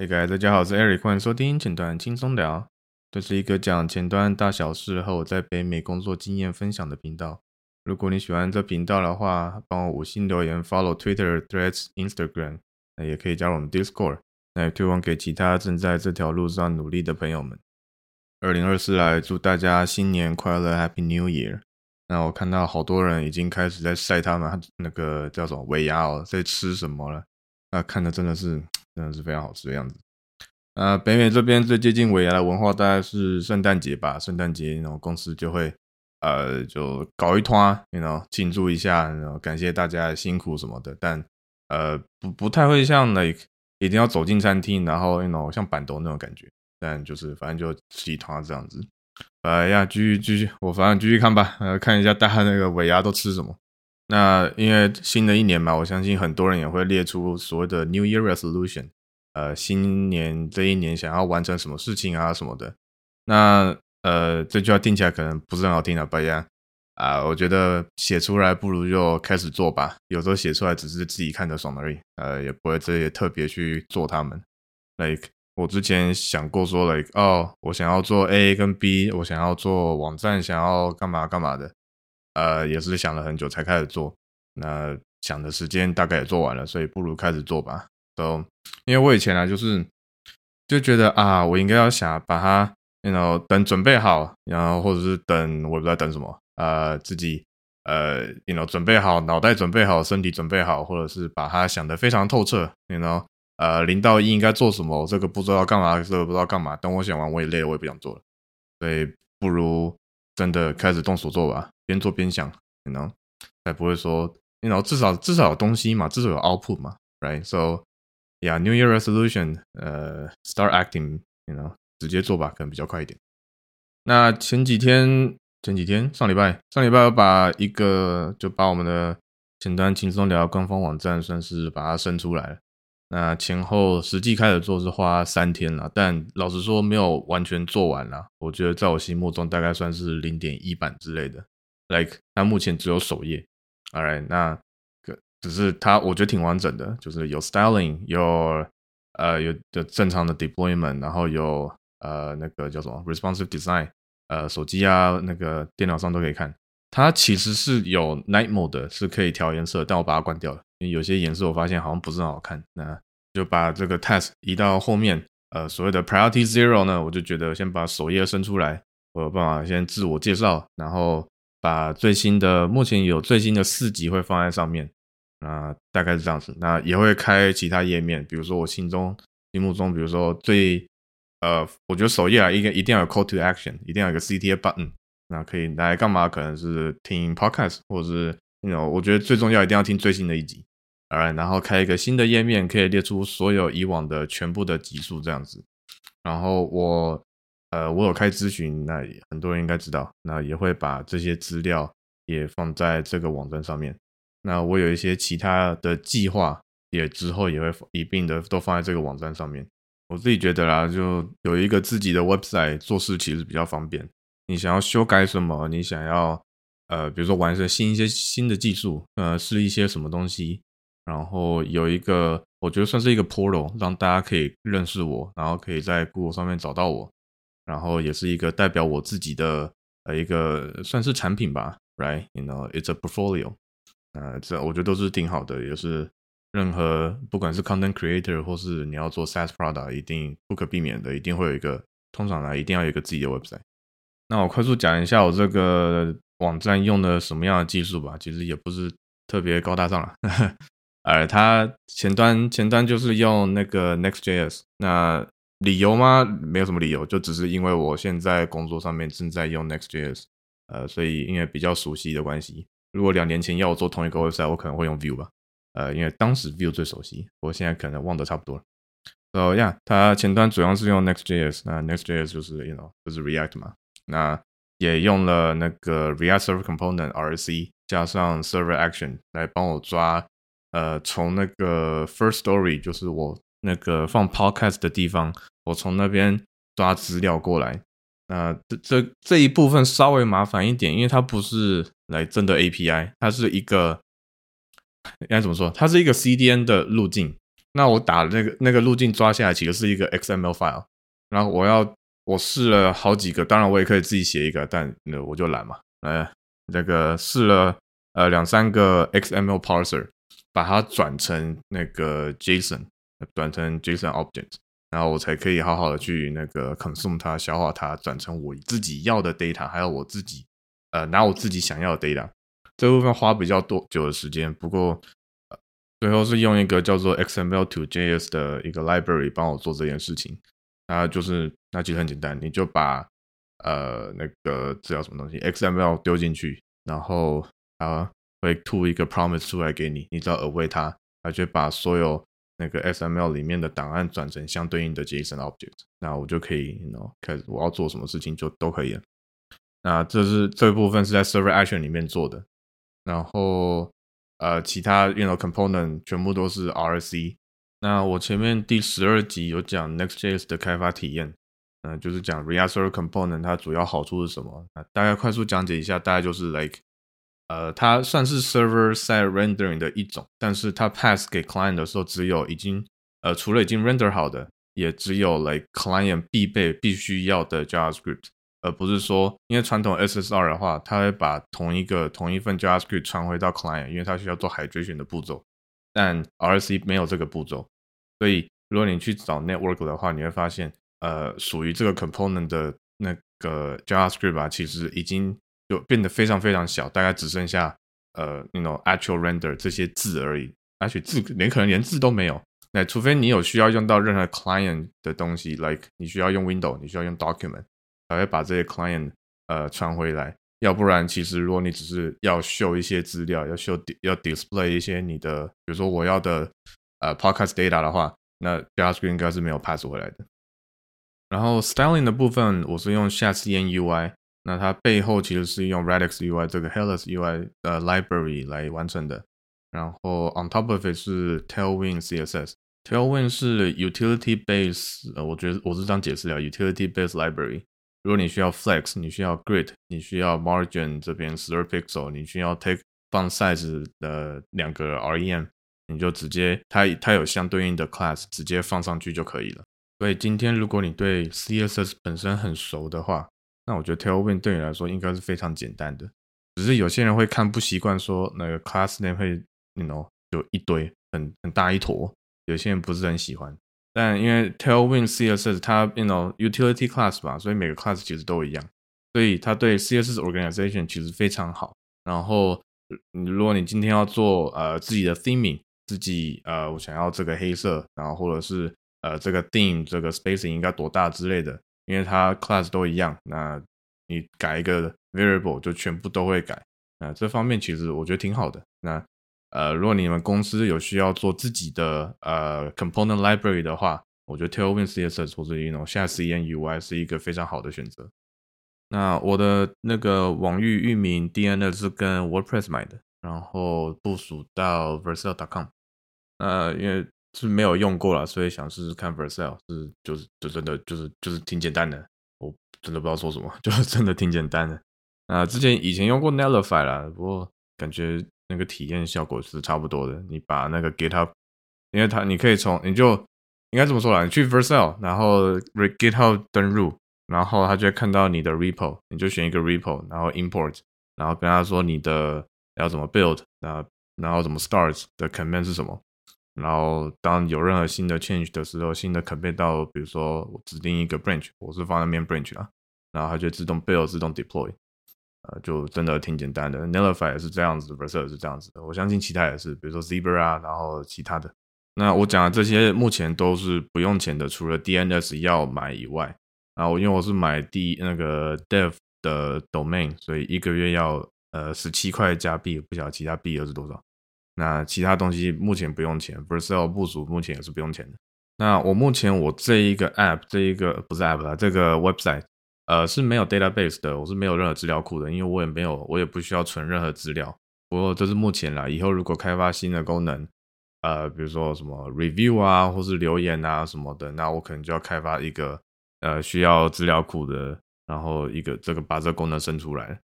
Hey guys，大家好，我是 Eric，欢迎收听前端轻松聊。这是一个讲前端大小事和我在北美工作经验分享的频道。如果你喜欢这频道的话，帮我五星留言，follow Twitter、Threads、Instagram，那也可以加入我们 Discord，那也推广给其他正在这条路上努力的朋友们。二零二四来，祝大家新年快乐，Happy New Year！那我看到好多人已经开始在晒他们那个叫什么尾牙哦，在吃什么了？那看的真的是。真的是非常好吃的样子。呃，北美这边最接近尾牙的文化大概是圣诞节吧。圣诞节，然后公司就会呃就搞一团，然后庆祝一下，然后感谢大家辛苦什么的。但呃不不太会像 like 一定要走进餐厅，然后 you know 像板豆那种感觉。但就是反正就吃一团这样子。哎呀，继续继续，我反正继续看吧。呃，看一下大家那个尾牙都吃什么。那因为新的一年嘛，我相信很多人也会列出所谓的 New Year Resolution，呃，新年这一年想要完成什么事情啊什么的。那呃，这句话听起来可能不是很好听的，不一样啊。我觉得写出来不如就开始做吧。有时候写出来只是自己看着爽而已，呃，也不会这也特别去做它们。Like 我之前想过说，like 哦，我想要做 A 跟 B，我想要做网站，想要干嘛干嘛的。呃，也是想了很久才开始做，那想的时间大概也做完了，所以不如开始做吧。都、因为我以前呢，就是就觉得啊，我应该要想把它，然后等准备好，然后或者是等我也不知道等什么，呃，自己呃，然后准备好，脑袋准备好，身体准备好，或者是把它想得非常透彻，然后呃，零到一应该做什么，这个不知道干嘛，这个不知道干嘛，等我想完我也累了，我也不想做了，所以不如真的开始动手做吧。边做边想，，you know，才不会说，，you know，至少至少有东西嘛，至少有 output 嘛，right？So yeah，New Year resolution，呃，start acting，you know，直接做吧，可能比较快一点。那前几天，前几天，上礼拜，上礼拜我把一个就把我们的前端轻松聊官方网站算是把它生出来了。那前后实际开始做是花三天了，但老实说没有完全做完了。我觉得在我心目中大概算是零点一版之类的。Like 它目前只有首页，All right，那个只是它，我觉得挺完整的，就是有 styling，有呃有的正常的 deployment，然后有呃那个叫什么 responsive design，呃手机啊那个电脑上都可以看。它其实是有 night mode 是可以调颜色，但我把它关掉了，有些颜色我发现好像不是很好看。那就把这个 task 移到后面，呃所谓的 priority zero 呢，我就觉得先把首页伸出来，我有办法先自我介绍，然后。把最新的，目前有最新的四集会放在上面，啊，大概是这样子。那也会开其他页面，比如说我心中、心目中，比如说最，呃，我觉得首页啊，应该一定要有 call to action，一定要有个 CTA button，那可以来干嘛？可能是听 podcast，或者是那种，我觉得最重要一定要听最新的一集哎然后开一个新的页面，可以列出所有以往的全部的集数这样子。然后我。呃，我有开咨询，那很多人应该知道，那也会把这些资料也放在这个网站上面。那我有一些其他的计划，也之后也会一并的都放在这个网站上面。我自己觉得啦，就有一个自己的 website 做事其实比较方便。你想要修改什么，你想要呃，比如说玩一些新一些新的技术，呃，试一些什么东西，然后有一个我觉得算是一个 portal，让大家可以认识我，然后可以在 Google 上面找到我。然后也是一个代表我自己的呃一个算是产品吧，right？You know，it's a portfolio。呃，这我觉得都是挺好的，也是任何不管是 content creator 或是你要做 SaaS product，一定不可避免的，一定会有一个，通常来一定要有一个自己的 website。那我快速讲一下我这个网站用的什么样的技术吧，其实也不是特别高大上了，呃，它前端前端就是用那个 Next.js，那。理由吗？没有什么理由，就只是因为我现在工作上面正在用 Next.js，呃，所以因为比较熟悉的关系。如果两年前要我做同一个 website，我可能会用 Vue 吧，呃，因为当时 Vue 最熟悉，我现在可能忘得差不多了。So yeah，它前端主要是用 Next.js，那 Next.js 就是 you know 就是 React 嘛，那也用了那个 React Server Component RC 加上 Server Action 来帮我抓，呃，从那个 First Story 就是我。那个放 podcast 的地方，我从那边抓资料过来。那这这这一部分稍微麻烦一点，因为它不是来真的 API，它是一个应该怎么说？它是一个 CDN 的路径。那我打那个那个路径抓下来，其实是一个 XML file。然后我要我试了好几个，当然我也可以自己写一个，但那我就懒嘛。呃，这个试了呃两三个 XML parser，把它转成那个 JSON，转成 JSON object，然后我才可以好好的去那个 consume 它，消化它，转成我自己要的 data，还有我自己呃拿我自己想要的 data。这部分花比较多久的时间，不过。最后是用一个叫做 XML to JS 的一个 library 帮我做这件事情。那就是，那其实很简单，你就把呃那个这叫什么东西 XML 丢进去，然后啊会吐一个 promise 出来给你，你只要 await 它，它就把所有那个 XML 里面的档案转成相对应的 JSON object，那我就可以，you know，开始我要做什么事情就都可以了。那这是这部分是在 Server Action 里面做的，然后。呃，其他 you know component 全部都是 RC。那我前面第十二集有讲 Next.js 的开发体验，嗯、就是讲 React Server Component 它主要好处是什么？那大概快速讲解一下，大概就是 like，呃，它算是 Server Side Rendering 的一种，但是它 pass 给 Client 的时候，只有已经呃除了已经 render 好的，也只有 like Client 必备必须要的 JavaScript。而不是说，因为传统 SSR 的话，它会把同一个同一份 JavaScript 传回到 client，因为它需要做 hydration 的步骤。但 RC 没有这个步骤，所以如果你去找 network 的话，你会发现，呃，属于这个 component 的那个 JavaScript 吧，其实已经就变得非常非常小，大概只剩下呃那种 you know, actual render 这些字而已，而且字连可能连字都没有。那除非你有需要用到任何 client 的东西，like 你需要用 window，你需要用 document。才会把这些 client 呃传回来，要不然其实如果你只是要秀一些资料，要秀要 display 一些你的，比如说我要的呃 podcast data 的话，那 JavaScript 应该是没有 pass 回来的。然后 styling 的部分，我是用 Shadcn UI，那它背后其实是用 Radix UI 这个 Headless UI 的 library 来完成的。然后 on top of it 是 Tailwind CSS，Tailwind 是 utility base，呃，我觉得我是这样解释的，utility base library。如果你需要 flex，你需要 grid，你需要 margin 这边十二 pixel，你需要 take font size 的两个 rem，你就直接它它有相对应的 class，直接放上去就可以了。所以今天如果你对 CSS 本身很熟的话，那我觉得 Tailwind 对你来说应该是非常简单的。只是有些人会看不习惯，说那个 class name 会，you know，就一堆很很大一坨，有些人不是很喜欢。但因为 Tailwind CSS 它，you know utility class 吧，所以每个 class 其实都一样，所以它对 CSS organization 其实非常好。然后，如果你今天要做呃自己的 theming，自己呃我想要这个黑色，然后或者是呃这个 theme 这个 spacing 应该多大之类的，因为它 class 都一样，那你改一个 variable 就全部都会改。那这方面其实我觉得挺好的。那呃，如果你们公司有需要做自己的呃 component library 的话，我觉得 Tailwind CSS 或者 you know Shadcn UI 是一个非常好的选择。那我的那个网域域名 DNS 是跟 WordPress 买的，然后部署到 Vercel.com。呃，因为是没有用过了，所以想试试看 Vercel 是就是就真的就是就是挺简单的，我真的不知道说什么，就是真的挺简单的。啊、之前以前用过 Netlify 啦，不过感觉。那个体验效果是差不多的。你把那个 GitHub，因为它你可以从你就应该这么说啦，你去 Vercel，然后 GitHub 登入，然后他就会看到你的 repo，你就选一个 repo，然后 import，然后跟他说你的要怎么 build，然后然后怎么 start 的 command 是什么，然后当有任何新的 change 的时候，新的 command 到，比如说我指定一个 branch，我是放在 main branch 啊，然后它就自动 build 自动 deploy。呃，就真的挺简单的，Netlify 也是这样子，Vercel 也是这样子的。我相信其他也是，比如说 Zebra 啊，然后其他的。那我讲的这些目前都是不用钱的，除了 DNS 要买以外，然后因为我是买第那个 Dev 的 Domain，所以一个月要呃十七块加币，不晓得其他币额是多少。那其他东西目前不用钱，Vercel 部署目前也是不用钱的。那我目前我这一个 App，这一个不是 App 啦，这个 Website。呃，是没有 database 的，我是没有任何资料库的，因为我也没有，我也不需要存任何资料。不过这是目前啦，以后如果开发新的功能，呃，比如说什么 review 啊，或是留言啊什么的，那我可能就要开发一个呃需要资料库的，然后一个这个把这个功能生出来。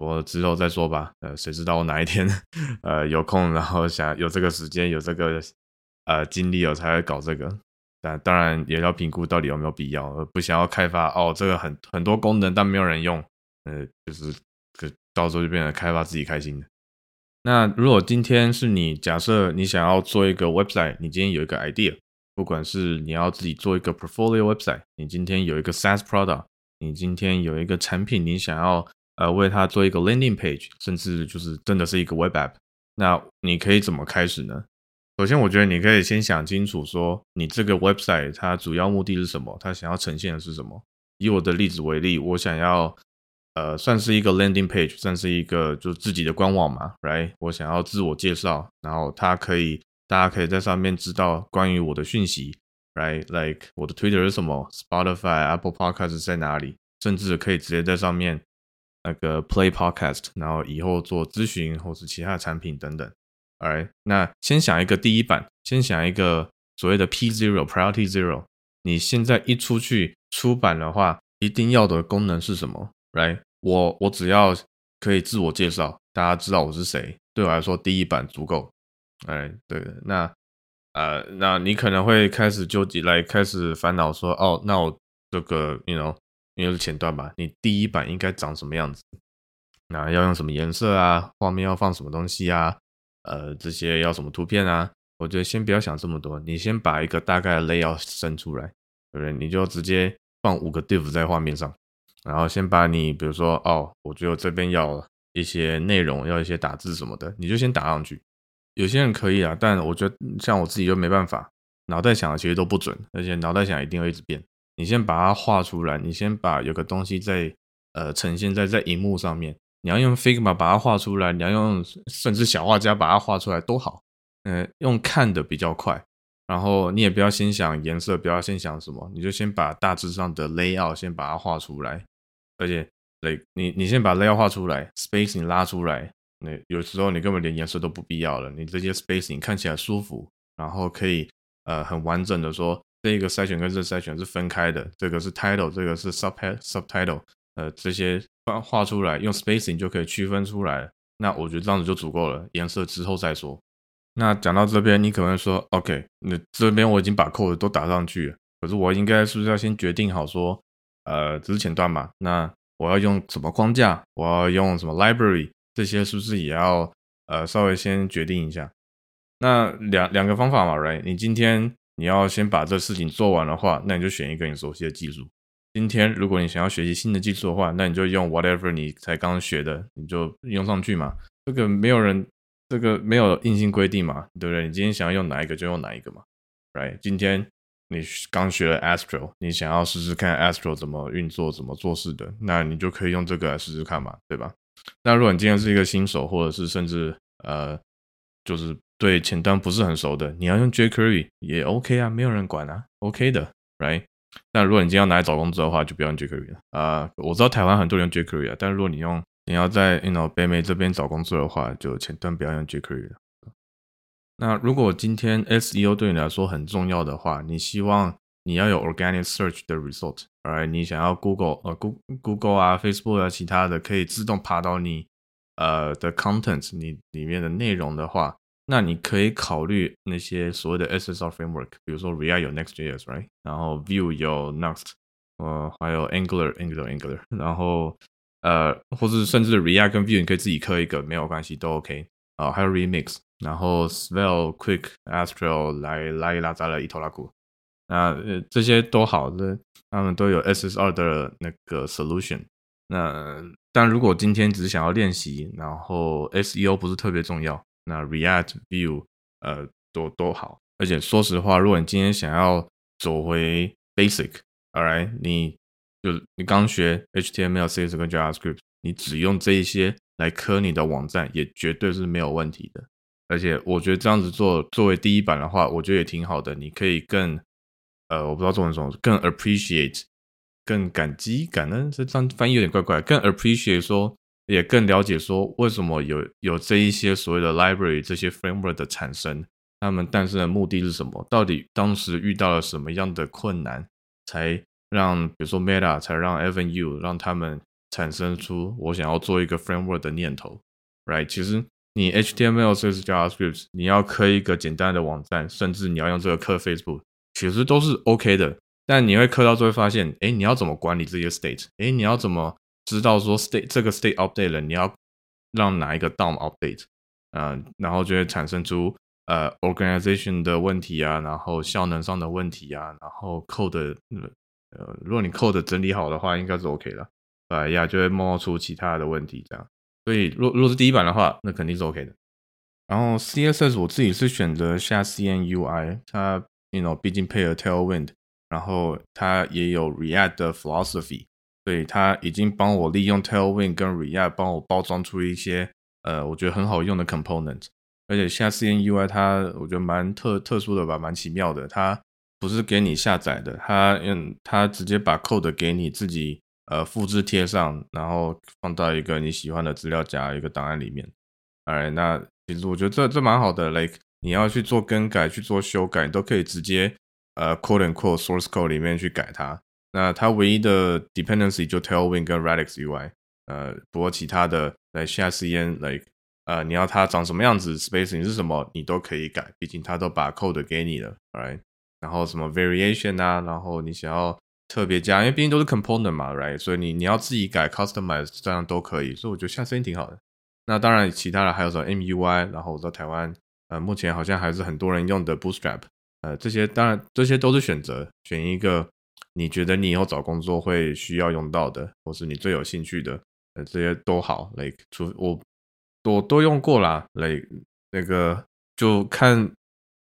我之后再说吧。呃，谁知道我哪一天呃有空，然后想有这个时间，有这个呃精力了才会搞这个。但当然也要评估到底有没有必要，而不想要开发哦，这个很很多功能但没有人用，呃，就是可到时候就变成开发自己开心的。那如果今天是你假设你想要做一个 website，你今天有一个 idea，不管是你要自己做一个 portfolio website，你今天有一个 SaaS product，你今天有一个产品，你想要呃为它做一个 landing page，甚至就是真的是一个 web app，那你可以怎么开始呢？首先，我觉得你可以先想清楚，说你这个 website 它主要目的是什么，它想要呈现的是什么。以我的例子为例，我想要，呃，算是一个 landing page，算是一个就自己的官网嘛，right？我想要自我介绍，然后它可以，大家可以在上面知道关于我的讯息，right？Like 我的 Twitter 是什么，Spotify、Apple Podcast 在哪里，甚至可以直接在上面那个 play podcast，然后以后做咨询或是其他产品等等。哎那先想一个第一版，先想一个所谓的 P zero priority zero。你现在一出去出版的话，一定要的功能是什么？Right，我我只要可以自我介绍，大家知道我是谁，对我来说第一版足够。哎，对的，那呃，那你可能会开始纠结，来开始烦恼说，哦，那我这个，you know，因为是前端吧，你第一版应该长什么样子？那要用什么颜色啊？画面要放什么东西啊？呃，这些要什么图片啊？我觉得先不要想这么多，你先把一个大概的 layout 生出来，对不对？你就直接放五个 div 在画面上，然后先把你，比如说，哦，我觉得这边要一些内容，要一些打字什么的，你就先打上去。有些人可以啊，但我觉得像我自己就没办法，脑袋想的其实都不准，而且脑袋想一定会一直变。你先把它画出来，你先把有个东西在呃呈现在在荧幕上面。你要用 Figma 把它画出来，你要用甚至小画家把它画出来都好，嗯，用看的比较快。然后你也不要先想颜色，不要先想什么，你就先把大致上的 layout 先把它画出来。而且，对，你你先把 layout 画出来，spacing 拉出来。那有时候你根本连颜色都不必要了，你这些 spacing 看起来舒服，然后可以呃很完整的说，这个筛选跟这筛选是分开的，这个是 title，这个是 sub subtitle，。呃，这些画画出来，用 spacing 就可以区分出来。那我觉得这样子就足够了，颜色之后再说。那讲到这边，你可能说，OK，那这边我已经把 code 都打上去了，可是我应该是不是要先决定好说，呃，这是前端嘛？那我要用什么框架？我要用什么 library？这些是不是也要呃稍微先决定一下？那两两个方法嘛，right？你今天你要先把这事情做完的话，那你就选一个你熟悉的技术。今天如果你想要学习新的技术的话，那你就用 whatever 你才刚学的，你就用上去嘛。这个没有人，这个没有硬性规定嘛，对不对？你今天想要用哪一个就用哪一个嘛，right？今天你刚学了 Astro，你想要试试看 Astro 怎么运作、怎么做事的，那你就可以用这个来试试看嘛，对吧？那如果你今天是一个新手，或者是甚至呃，就是对前端不是很熟的，你要用 jQuery 也 OK 啊，没有人管啊，OK 的，right？那如果你今天要拿来找工作的话，就不要用 jQuery 了啊、呃！我知道台湾很多人用 jQuery 啊，但如果你用你要在 you know 北美这边找工作的话，就前端不要用 jQuery 了。那如果今天 SEO 对你来说很重要的话，你希望你要有 organic search 的 result，right？你想要 Google 呃 Google Google 啊 Facebook 啊其他的可以自动爬到你呃的 content 你里面的内容的话。那你可以考虑那些所谓的 SSR framework，比如说 React 有 Next.js，right？然后 Vue 有 Next，呃，还有 Angular，Angular，Angular，然后呃，或者甚至 React 跟 Vue 你可以自己刻一个，没有关系，都 OK。啊、呃，还有 Remix，然后 Svelte、Quick、Astro 来拉一拉杂了一头拉苦。那呃这些都好的，他们都有 SSR 的那个 solution。那但如果今天只是想要练习，然后 SEO 不是特别重要。那 React Vue 呃都都好，而且说实话，如果你今天想要走回 basic，alright，你就你刚学 HTML、CSS 跟 JavaScript，你只用这一些来磕你的网站，也绝对是没有问题的。而且我觉得这样子做作为第一版的话，我觉得也挺好的。你可以更呃，我不知道中文怎么说，更 appreciate，更感激、感恩，这这样翻译有点怪怪，更 appreciate 说。也更了解说为什么有有这一些所谓的 library 这些 framework 的产生，他们诞生的目的是什么？到底当时遇到了什么样的困难，才让比如说 Meta 才让 FNU 让他们产生出我想要做一个 framework 的念头，right？其实你 HTML、CSS、JavaScript，你要刻一个简单的网站，甚至你要用这个刻 Facebook，其实都是 OK 的。但你会刻到最后发现，哎，你要怎么管理这些 state？哎，你要怎么知道说 state 这个 state update 了，你要让哪一个 DOM update？嗯、然后就会产生出呃 organization 的问题啊，然后效能上的问题啊，然后 code 呃，如果你 code 整理好的话，应该是 OK 的。哎呀，就会冒出其他的问题这样。所以，如如果是第一版的话，那肯定是 OK 的。然后 CSS 我自己是选择下 CNUI，它 you know 毕竟配合 Tailwind，然后它也有 React 的 philosophy，所以它已经帮我利用 Tailwind 跟 React 帮我包装出一些呃我觉得很好用的 component。而且下 CNUI 它我觉得蛮特特殊的吧，蛮奇妙的。它不是给你下载的，它嗯它直接把 code 给你自己。呃，复制贴上，然后放到一个你喜欢的资料夹一个档案里面。哎，那其实我觉得这这蛮好的，like 你要去做更改、去做修改，你都可以直接呃 code and code source code 里面去改它。那它唯一的 dependency 就 Tailwind 跟 Radix UI。呃，不过其他的来下 CN，like 呃你要它长什么样子，spacing 是什么，你都可以改，毕竟它都把 code 给你了，right？然后什么 variation 啊，然后你想要。特别加，因为毕竟都是 component 嘛，right？所以你你要自己改 customize 这样都可以，所以我觉得下 CN 挺好的。那当然，其他的还有什么 MUI，然后我在台湾，呃，目前好像还是很多人用的 Bootstrap，呃，这些当然这些都是选择，选一个你觉得你以后找工作会需要用到的，或是你最有兴趣的，呃，这些都好。like 除我我都用过啦，like 那个就看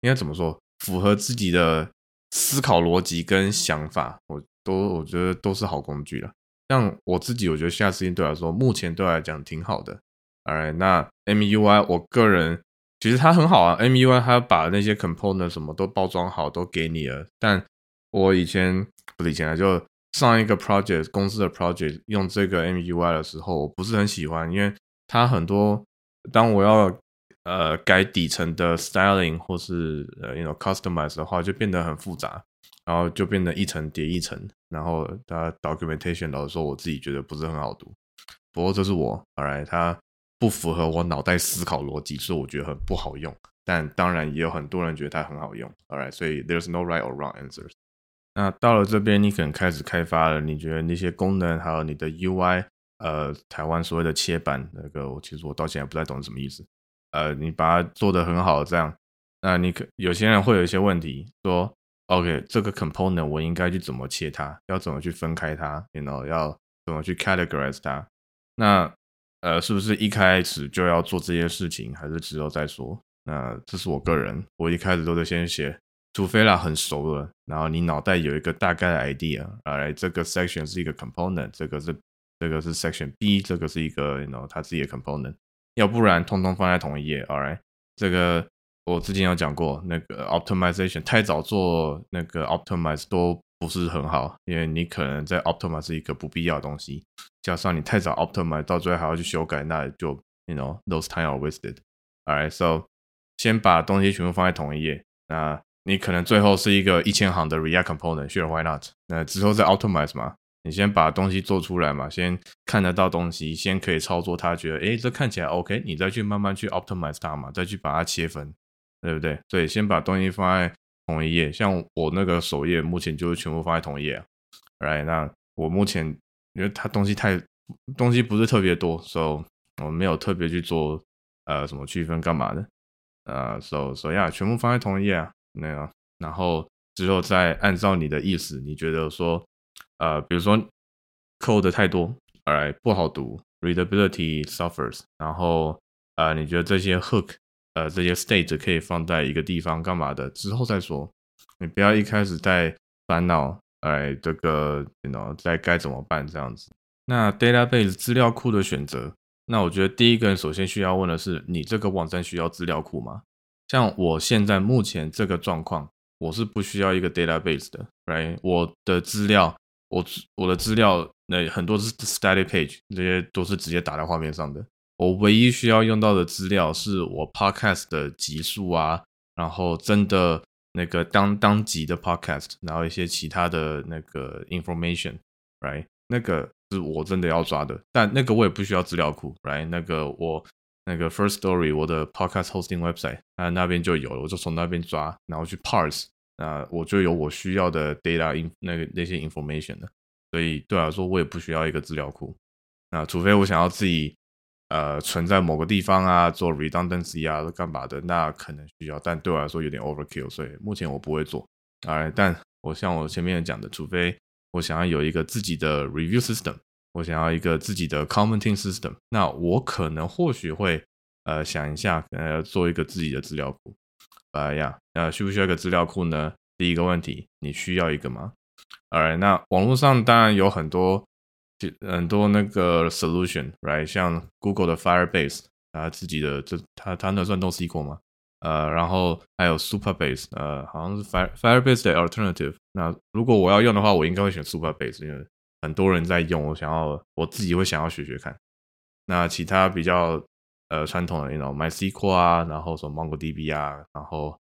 应该怎么说，符合自己的思考逻辑跟想法，我。都我觉得都是好工具了。像我自己，我觉得下 CN 对来说，目前对来讲挺好的。Alright，那 MUI 我个人其实它很好啊。MUI 它把那些 component 什么都包装好，都给你了。但我以前不是以前啊，就上一个 project 公司的 project 用这个 MUI 的时候，我不是很喜欢，因为它很多当我要呃改底层的 styling 或是呃 you know customize 的话，就变得很复杂。然后就变得一层叠一层，然后它 documentation 老实说，我自己觉得不是很好读。不过这是我，All right，它不符合我脑袋思考逻辑，所以我觉得很不好用。但当然也有很多人觉得它很好用，All right，所以 there's no right or wrong answers。那到了这边，你可能开始开发了，你觉得那些功能还有你的 UI，呃，台湾所谓的切板那个，我其实我到现在不太懂什么意思。呃，你把它做得很好，这样，那你可有些人会有一些问题说。OK，这个 component 我应该去怎么切它？要怎么去分开它？You know，要怎么去 categorize 它？那呃，是不是一开始就要做这些事情，还是之后再说？那这是我个人，我一开始都得先写，除非啦很熟了，然后你脑袋有一个大概的 idea，来这个 section 是一个 component，这个是这个是 section B，这个是一个 you know 它自己的 component，要不然通通放在同一页，Alright，这个。我之前有讲过，那个 optimization 太早做那个 optimize 都不是很好，因为你可能在 optimize 是一个不必要的东西，加上你太早 optimize 到最后还要去修改，那就 you know those time are wasted。Alright, so 先把东西全部放在同一页，那你可能最后是一个一千行的 React component，sure why not？那之后再 optimize 嘛，你先把东西做出来嘛，先看得到东西，先可以操作它，觉得诶这看起来 OK，你再去慢慢去 optimize 它嘛，再去把它切分。对不对？所以先把东西放在同一页，像我那个首页目前就是全部放在同一页啊。Right，那我目前因为它东西太东西不是特别多，so 我没有特别去做呃什么区分干嘛的。呃，so so yeah，全部放在同一页啊，那个，然后之后再按照你的意思，你觉得说呃，比如说 code 太多哎不好读，readability suffers，然后呃，你觉得这些 hook 呃，这些 state 可以放在一个地方干嘛的？之后再说，你不要一开始在烦恼，哎，这个，you know，在该怎么办这样子。那 database 资料库的选择，那我觉得第一个首先需要问的是，你这个网站需要资料库吗？像我现在目前这个状况，我是不需要一个 database 的，right？我的资料，我我的资料，那很多是 static page，这些都是直接打在画面上的。我唯一需要用到的资料是我 podcast 的集数啊，然后真的那个当当集的 podcast，然后一些其他的那个 information，right？那个是我真的要抓的，但那个我也不需要资料库，right？那个我那个 First Story 我的 Podcast Hosting Website，那那边就有了，我就从那边抓，然后去 Parse，那我就有我需要的 data in 那个那些 information 的。所以对我来说，我也不需要一个资料库。那除非我想要自己呃存在某个地方啊，做 redundancy 啊，干嘛的，那可能需要。但对我来说有点 overkill，所以目前我不会做。哎，但我像我前面讲的，除非我想要有一个自己的 review system。我想要一个自己的 commenting system，那我可能或许会呃想一下，呃做一个自己的资料库。哎呀，那需不需要一个资料库呢？第一个问题，你需要一个吗？Alright，那网络上当然有很多很多那个 solution，right？像 Google 的 Firebase，啊自己的这它它那算 NoSQL 吗？呃，然后还有 Superbase，呃，好像是 Fire Firebase 的 alternative。那如果我要用的话，我应该会选 Superbase，因为很多人在用，我想要我自己会想要学学看。那其他比较呃传统的，you know MySQL 啊，然后什么 MongoDB 啊，然后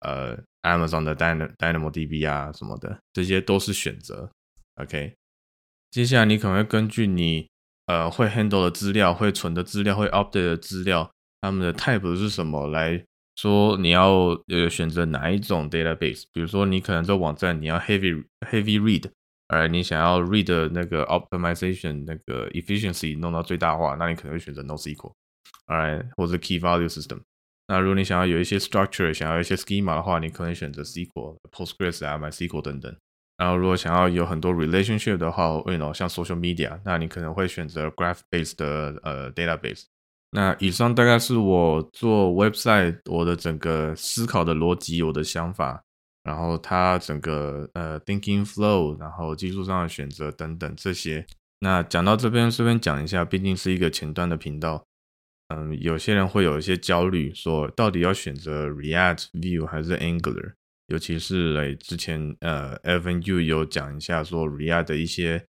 呃 Amazon 的 Dynamo DynamoDB 啊什么的，这些都是选择。OK，接下来你可能会根据你呃会 handle 的资料、会存的资料、会 update 的资料，他们的 type 是什么来说你要呃选择哪一种 database。比如说你可能这网站你要 heavy heavy read。而你想要 read 那个 optimization 那个 efficiency 弄到最大化，那你可能会选择 NoSQL，哎或者 Key Value System。那如果你想要有一些 structure，想要一些 schema 的话，你可能选择 SQL、Postgres 啊、MySQL 等等。然后如果想要有很多 relationship 的话，you know，像 social media，那你可能会选择 graph-based 的呃 database。那以上大概是我做 website 我的整个思考的逻辑，我的想法。然后它整个呃 thinking flow，然后技术上的选择等等这些，那讲到这边顺便讲一下，毕竟是一个前端的频道，嗯，有些人会有一些焦虑，说到底要选择 React、View 还是 Angular，尤其是来之前呃 Evan Yu 有讲一下说 React 的一些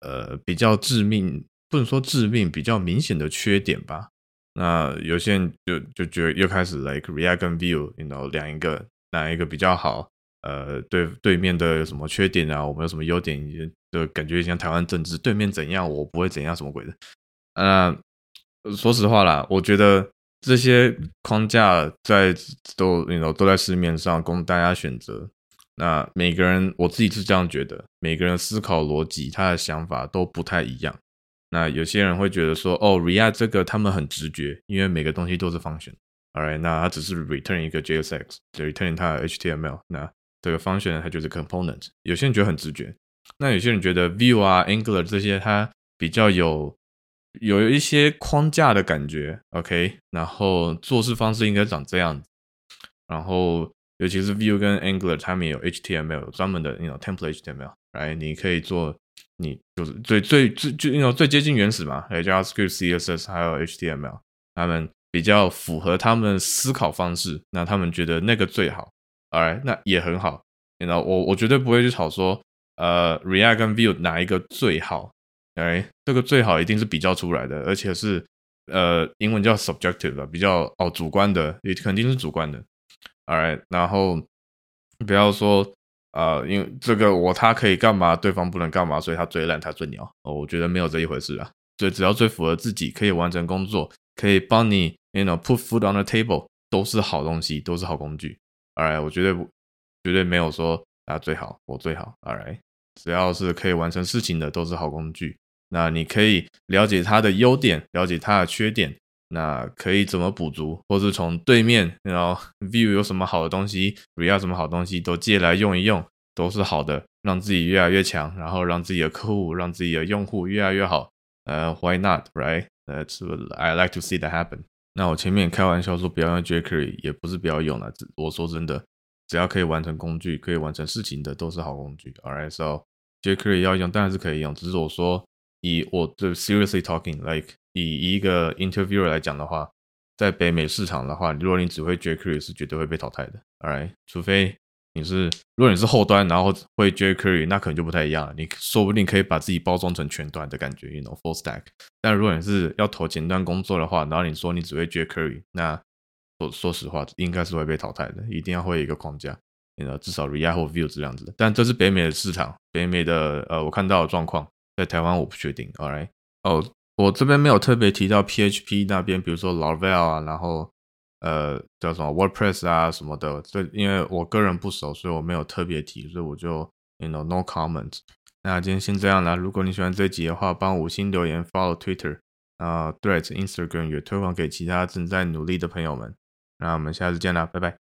呃比较致命，不能说致命，比较明显的缺点吧。那有些人就就觉得又开始 like React 跟 v i e w you know 两一个。哪一个比较好？呃，对对面的有什么缺点啊？我们有什么优点？就感觉像台湾政治，对面怎样，我不会怎样，什么鬼的？呃，说实话啦，我觉得这些框架在都，you know, 都在市面上供大家选择。那每个人，我自己是这样觉得，每个人思考逻辑，他的想法都不太一样。那有些人会觉得说，哦，React 这个他们很直觉，因为每个东西都是 function。Alright，那它只是 return 一个 JSX，就 return 它的 HTML。那这个 function 它就是 component。有些人觉得很直觉，那有些人觉得 view 啊、Angular 这些它比较有有一些框架的感觉。OK，然后做事方式应该长这样子。然后尤其是 view 跟 Angular，他们有 HTML 专门的那种 template HTML。哎你可以做你就是最最最就那种最接近原始嘛，还有 JavaScript、CSS 还有 HTML，他们。比较符合他们思考方式，那他们觉得那个最好，Alright，那也很好。你知道，我我绝对不会去吵说，呃，React 跟 Vue 哪一个最好？Alright，这个最好一定是比较出来的，而且是呃，英文叫 subjective 的，比较哦主观的，也肯定是主观的。Alright，然后不要说啊、呃，因为这个我他可以干嘛，对方不能干嘛，所以他最烂，他最鸟。哦，我觉得没有这一回事啊。所以只要最符合自己，可以完成工作，可以帮你。You know, put food on the table 都是好东西，都是好工具。哎我绝对不绝对没有说啊最好，我最好。All right，只要是可以完成事情的，都是好工具。那你可以了解它的优点，了解它的缺点，那可以怎么补足，或是从对面，然后 view 有什么好的东西，React 什么好东西都借来用一用，都是好的，让自己越来越强，然后让自己的客户，让自己的用户越来越好。呃，Why not？Right？That's I like to see that happen. 那我前面开玩笑说不要用 jQuery，也不是不要用了。我说真的，只要可以完成工具、可以完成事情的，都是好工具。Alright，so jQuery 要用当然是可以用，只是我说以我这 seriously talking，like 以一个 interviewer 来讲的话，在北美市场的话，如果你只会 jQuery，是绝对会被淘汰的。Alright，除非。你是，如果你是后端，然后会 jQuery，那可能就不太一样了。你说不定可以把自己包装成全端的感觉，you know, full stack。但如果你是要投前端工作的话，然后你说你只会 jQuery，那说说实话，应该是会被淘汰的。一定要会一个框架，你知道，至少 React 或 Vue 这样子的。但这是北美的市场，北美的呃，我看到的状况，在台湾我不确定。Alright，哦，我这边没有特别提到 PHP 那边，比如说 Laravel 啊，然后呃叫什么 WordPress 啊什么的，这因为我个人不熟，所以我没有特别提，所以我就 you know no comment。那今天先这样啦，如果你喜欢这集的话，帮五星留言，follow Twitter 啊，Threads、Instagram 也推广给其他正在努力的朋友们。那我们下次见啦，拜拜。